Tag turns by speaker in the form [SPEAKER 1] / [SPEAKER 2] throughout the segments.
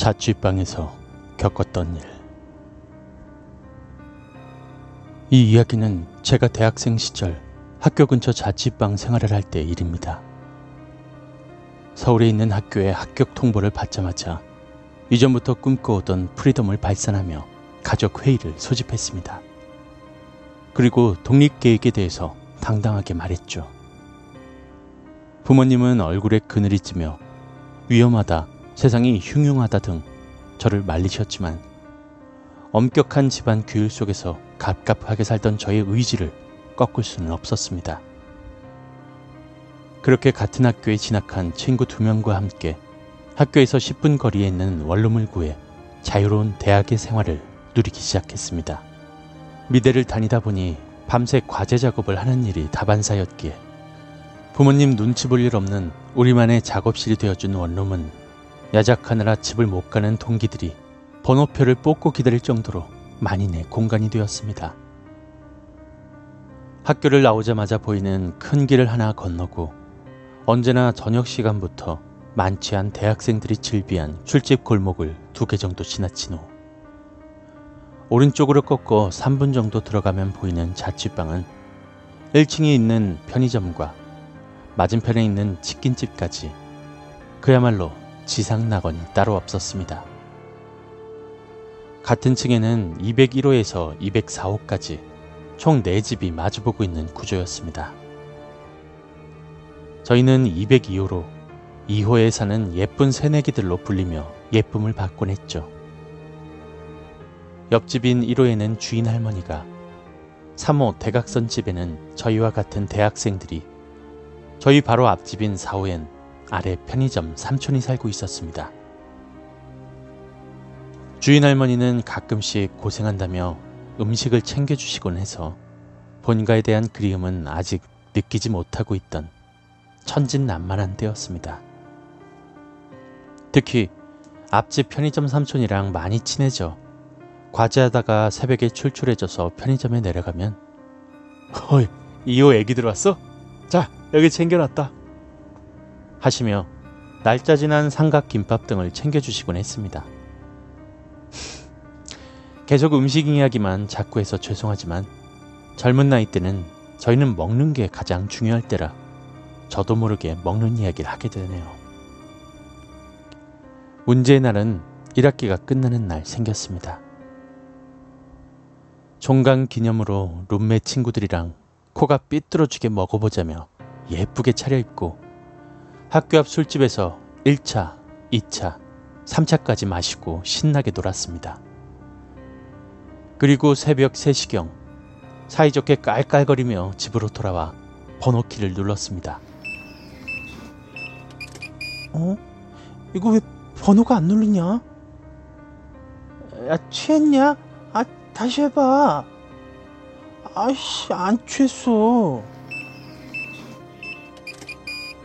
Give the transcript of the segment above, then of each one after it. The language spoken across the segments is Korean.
[SPEAKER 1] 자취방에서 겪었던 일. 이 이야기는 제가 대학생 시절 학교 근처 자취방 생활을 할 때 일입니다. 서울에 있는 학교에 합격 통보를 받자마자 이전부터 꿈꿔오던 프리덤을 발산하며 가족 회의를 소집했습니다. 그리고 독립 계획에 대해서 당당하게 말했죠. 부모님은 얼굴에 그늘이 찌며 위험하다, 세상이 흉흉하다 등 저를 말리셨지만 엄격한 집안 규율 속에서 갑갑하게 살던 저의 의지를 꺾을 수는 없었습니다. 그렇게 같은 학교에 진학한 친구 두 명과 함께 학교에서 10분 거리에 있는 원룸을 구해 자유로운 대학의 생활을 누리기 시작했습니다. 미대를 다니다 보니 밤새 과제 작업을 하는 일이 다반사였기에 부모님 눈치 볼 일 없는 우리만의 작업실이 되어준 원룸은 야작하느라 집을 못 가는 동기들이 번호표를 뽑고 기다릴 정도로 만인의 공간이 되었습니다. 학교를 나오자마자 보이는 큰 길을 하나 건너고 언제나 저녁 시간부터 않은 대학생들이 즐비한 술집 골목을 두 개 정도 지나친 후 오른쪽으로 꺾어 3분 정도 들어가면 보이는 자취방은 1층에 있는 편의점과 맞은편에 있는 치킨집까지 그야말로 지상 낙원이 따로 없었습니다. 같은 층에는 201호에서 204호까지 총 4집이 마주보고 있는 구조였습니다. 저희는 202호로 2호에 사는 예쁜 새내기들로 불리며 예쁨을 받곤 했죠. 옆집인 1호에는 주인 할머니가 3호 대각선 집에는 저희와 같은 대학생들이 저희 바로 앞집인 4호엔 아래 편의점 삼촌이 살고 있었습니다. 주인 할머니는 가끔씩 고생한다며 음식을 챙겨주시곤 해서 본가에 대한 그리움은 아직 느끼지 못하고 있던 천진난만한 때였습니다. 특히 앞집 편의점 삼촌이랑 많이 친해져 과제하다가 새벽에 출출해져서 편의점에 내려가면 헐, 이호 애기 들어왔어? 자, 여기 챙겨놨다. 하시며 날짜 지난 삼각 김밥 등을 챙겨주시곤 했습니다. 계속 음식 이야기만 자꾸 해서 죄송하지만 젊은 나이 때는 저희는 먹는 게 가장 중요할 때라 저도 모르게 먹는 이야기를 하게 되네요. 문제의 날은 1학기가 끝나는 날 생겼습니다. 종강 기념으로 룸메 친구들이랑 코가 삐뚤어지게 먹어보자며 예쁘게 차려입고 학교 앞 술집에서 1차, 2차, 3차까지 마시고 신나게 놀았습니다. 그리고 새벽 3시경 사이좋게 깔깔거리며 집으로 돌아와 번호키를 눌렀습니다.
[SPEAKER 2] 어? 이거 왜 번호가 안 누르냐? 야, 취했냐? 아, 다시 해봐. 아이씨, 안 취했어.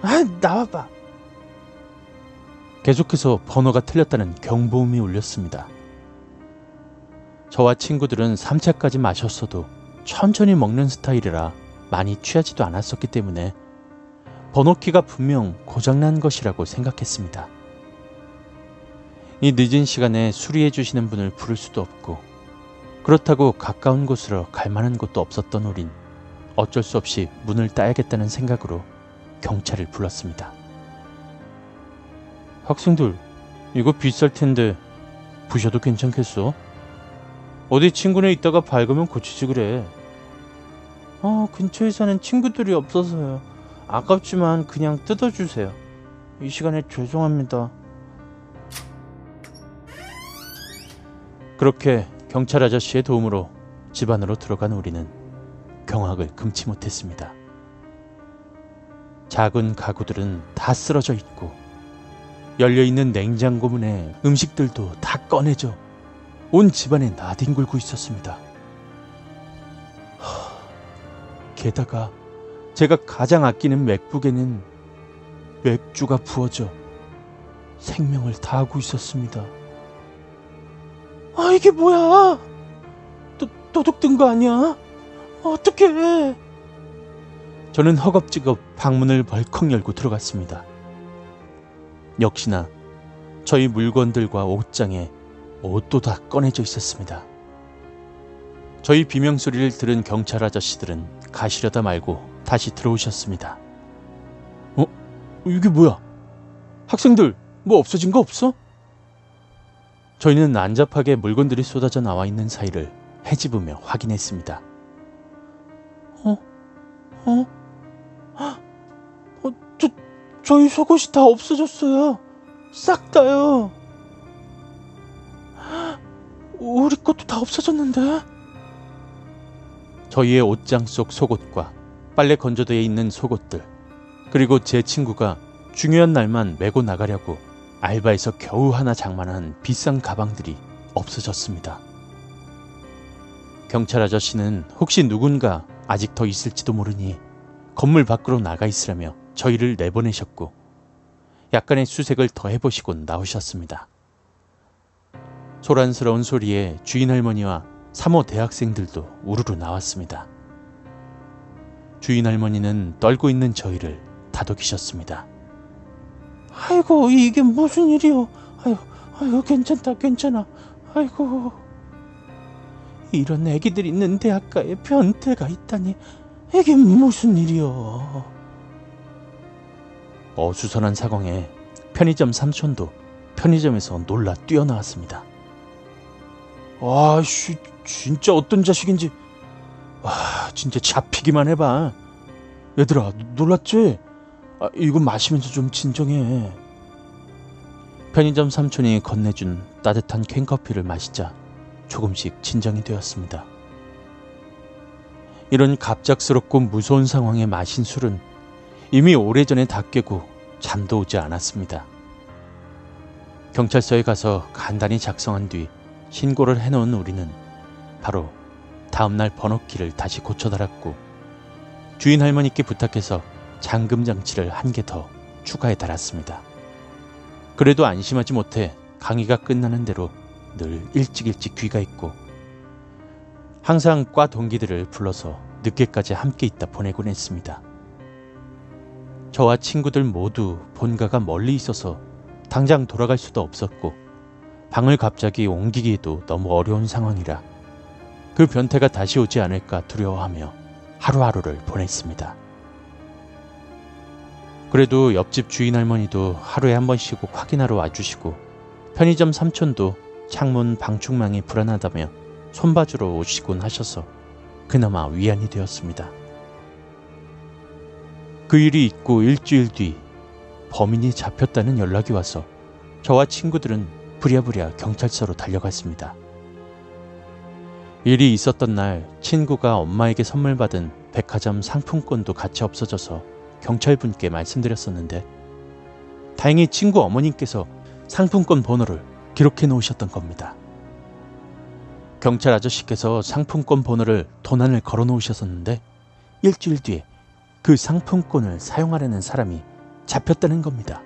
[SPEAKER 2] 아, 나와봐.
[SPEAKER 1] 계속해서 번호가 틀렸다는 경보음이 울렸습니다. 저와 친구들은 3차까지 마셨어도 천천히 먹는 스타일이라 많이 취하지도 않았었기 때문에 번호키가 분명 고장난 것이라고 생각했습니다. 이 늦은 시간에 수리해 주시는 분을 부를 수도 없고 그렇다고 가까운 곳으로 갈 만한 곳도 없었던 우린 어쩔 수 없이 문을 따야겠다는 생각으로 경찰을 불렀습니다. 학생들, 이거 비쌀 텐데 부셔도 괜찮겠어? 어디 친구네 있다가 밝으면 고치지 그래.
[SPEAKER 2] 어, 근처에 사는 친구들이 없어서요. 아깝지만 그냥 뜯어주세요. 이 시간에 죄송합니다.
[SPEAKER 1] 그렇게 경찰 아저씨의 도움으로 집 안으로 들어간 우리는 경악을 금치 못했습니다. 작은 가구들은 다 쓰러져 있고 열려있는 냉장고 문에 음식들도 다 꺼내져 온 집안에 나뒹굴고 있었습니다. 하, 게다가 제가 가장 아끼는 맥북에는 맥주가 부어져 생명을 다하고 있었습니다.
[SPEAKER 2] 아, 이게 뭐야? 도, 도둑 든 거 아니야? 어떡해.
[SPEAKER 1] 저는 허겁지겁 방문을 벌컥 열고 들어갔습니다. 역시나 저희 물건들과 옷장에 옷도 다 꺼내져 있었습니다. 저희 비명소리를 들은 경찰 아저씨들은 가시려다 말고 다시 들어오셨습니다.
[SPEAKER 2] 어? 이게 뭐야? 학생들, 뭐 없어진 거 없어?
[SPEAKER 1] 저희는 난잡하게 물건들이 쏟아져 나와 있는 사이를 헤집으며 확인했습니다.
[SPEAKER 2] 어? 어? 저희 속옷이 다 없어졌어요. 싹 다요. 우리 것도 다 없어졌는데?
[SPEAKER 1] 저희의 옷장 속 속옷과 빨래 건조대에 있는 속옷들, 그리고 제 친구가 중요한 날만 메고 나가려고 알바에서 겨우 하나 장만한 비싼 가방들이 없어졌습니다. 경찰 아저씨는 혹시 누군가 아직 더 있을지도 모르니 건물 밖으로 나가 있으라며 저희를 내보내셨고 약간의 수색을 더 해보시곤 나오셨습니다. 소란스러운 소리에 주인 할머니와 3호 대학생들도 우르르 나왔습니다. 주인 할머니는 떨고 있는 저희를 다독이셨습니다.
[SPEAKER 2] 아이고, 이게 무슨 일이요? 아유, 아유, 괜찮다, 괜찮아. 아이고. 이런 애기들 있는 대학가에 변태가 있다니. 이게 무슨 일이요?
[SPEAKER 1] 어수선한 상황에 편의점 삼촌도 편의점에서 놀라 뛰어나왔습니다.
[SPEAKER 2] 와씨, 진짜 어떤 자식인지. 와, 진짜 잡히기만 해봐. 얘들아, 놀랐지? 아, 이거 마시면서 좀 진정해.
[SPEAKER 1] 편의점 삼촌이 건네준 따뜻한 캔커피를 마시자 조금씩 진정이 되었습니다. 이런 갑작스럽고 무서운 상황에 마신 술은 이미 오래전에 다 깨고 잠도 오지 않았습니다. 경찰서에 가서 간단히 작성한 뒤 신고를 해놓은 우리는 바로 다음날 번호키를 다시 고쳐달았고 주인 할머니께 부탁해서 잠금 장치를 한 개 더 추가해 달았습니다. 그래도 안심하지 못해 강의가 끝나는 대로 늘 일찍 일찍 귀가했고 항상 과 동기들을 불러서 늦게까지 함께 있다 보내곤 했습니다. 저와 친구들 모두 본가가 멀리 있어서 당장 돌아갈 수도 없었고 방을 갑자기 옮기기에도 너무 어려운 상황이라 그 변태가 다시 오지 않을까 두려워하며 하루하루를 보냈습니다. 그래도 옆집 주인 할머니도 하루에 한 번씩 꼭 확인하러 와주시고 편의점 삼촌도 창문 방충망이 불안하다며 손봐주러 오시곤 하셔서 그나마 위안이 되었습니다. 그 일이 있고 일주일 뒤 범인이 잡혔다는 연락이 와서 저와 친구들은 부랴부랴 경찰서로 달려갔습니다. 일이 있었던 날 친구가 엄마에게 선물 받은 백화점 상품권도 같이 없어져서 경찰분께 말씀드렸었는데 다행히 친구 어머님께서 상품권 번호를 기록해 놓으셨던 겁니다. 경찰 아저씨께서 상품권 번호를 도난을 걸어 놓으셨었는데 일주일 뒤에 그 상품권을 사용하려는 사람이 잡혔다는 겁니다.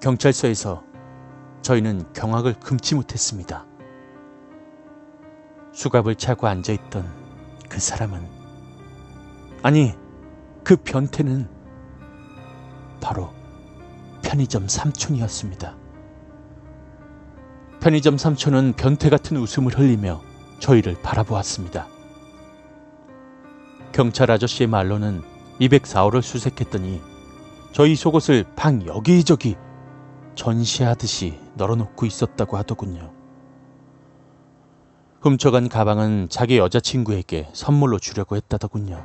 [SPEAKER 1] 경찰서에서 저희는 경악을 금치 못했습니다. 수갑을 차고 앉아있던 그 사람은 아니 그 변태는 바로 편의점 삼촌이었습니다. 편의점 삼촌은 변태 같은 웃음을 흘리며 저희를 바라보았습니다. 경찰 아저씨의 말로는 204호를 수색했더니 저희 속옷을 방 여기저기 전시하듯이 널어놓고 있었다고 하더군요. 훔쳐간 가방은 자기 여자친구에게 선물로 주려고 했다더군요.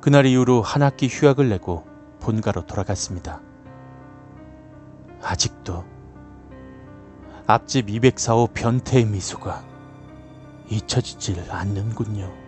[SPEAKER 1] 그날 이후로 한 학기 휴학을 내고 본가로 돌아갔습니다. 아직도 앞집 204호 변태의 미소가 잊혀지질 않는군요.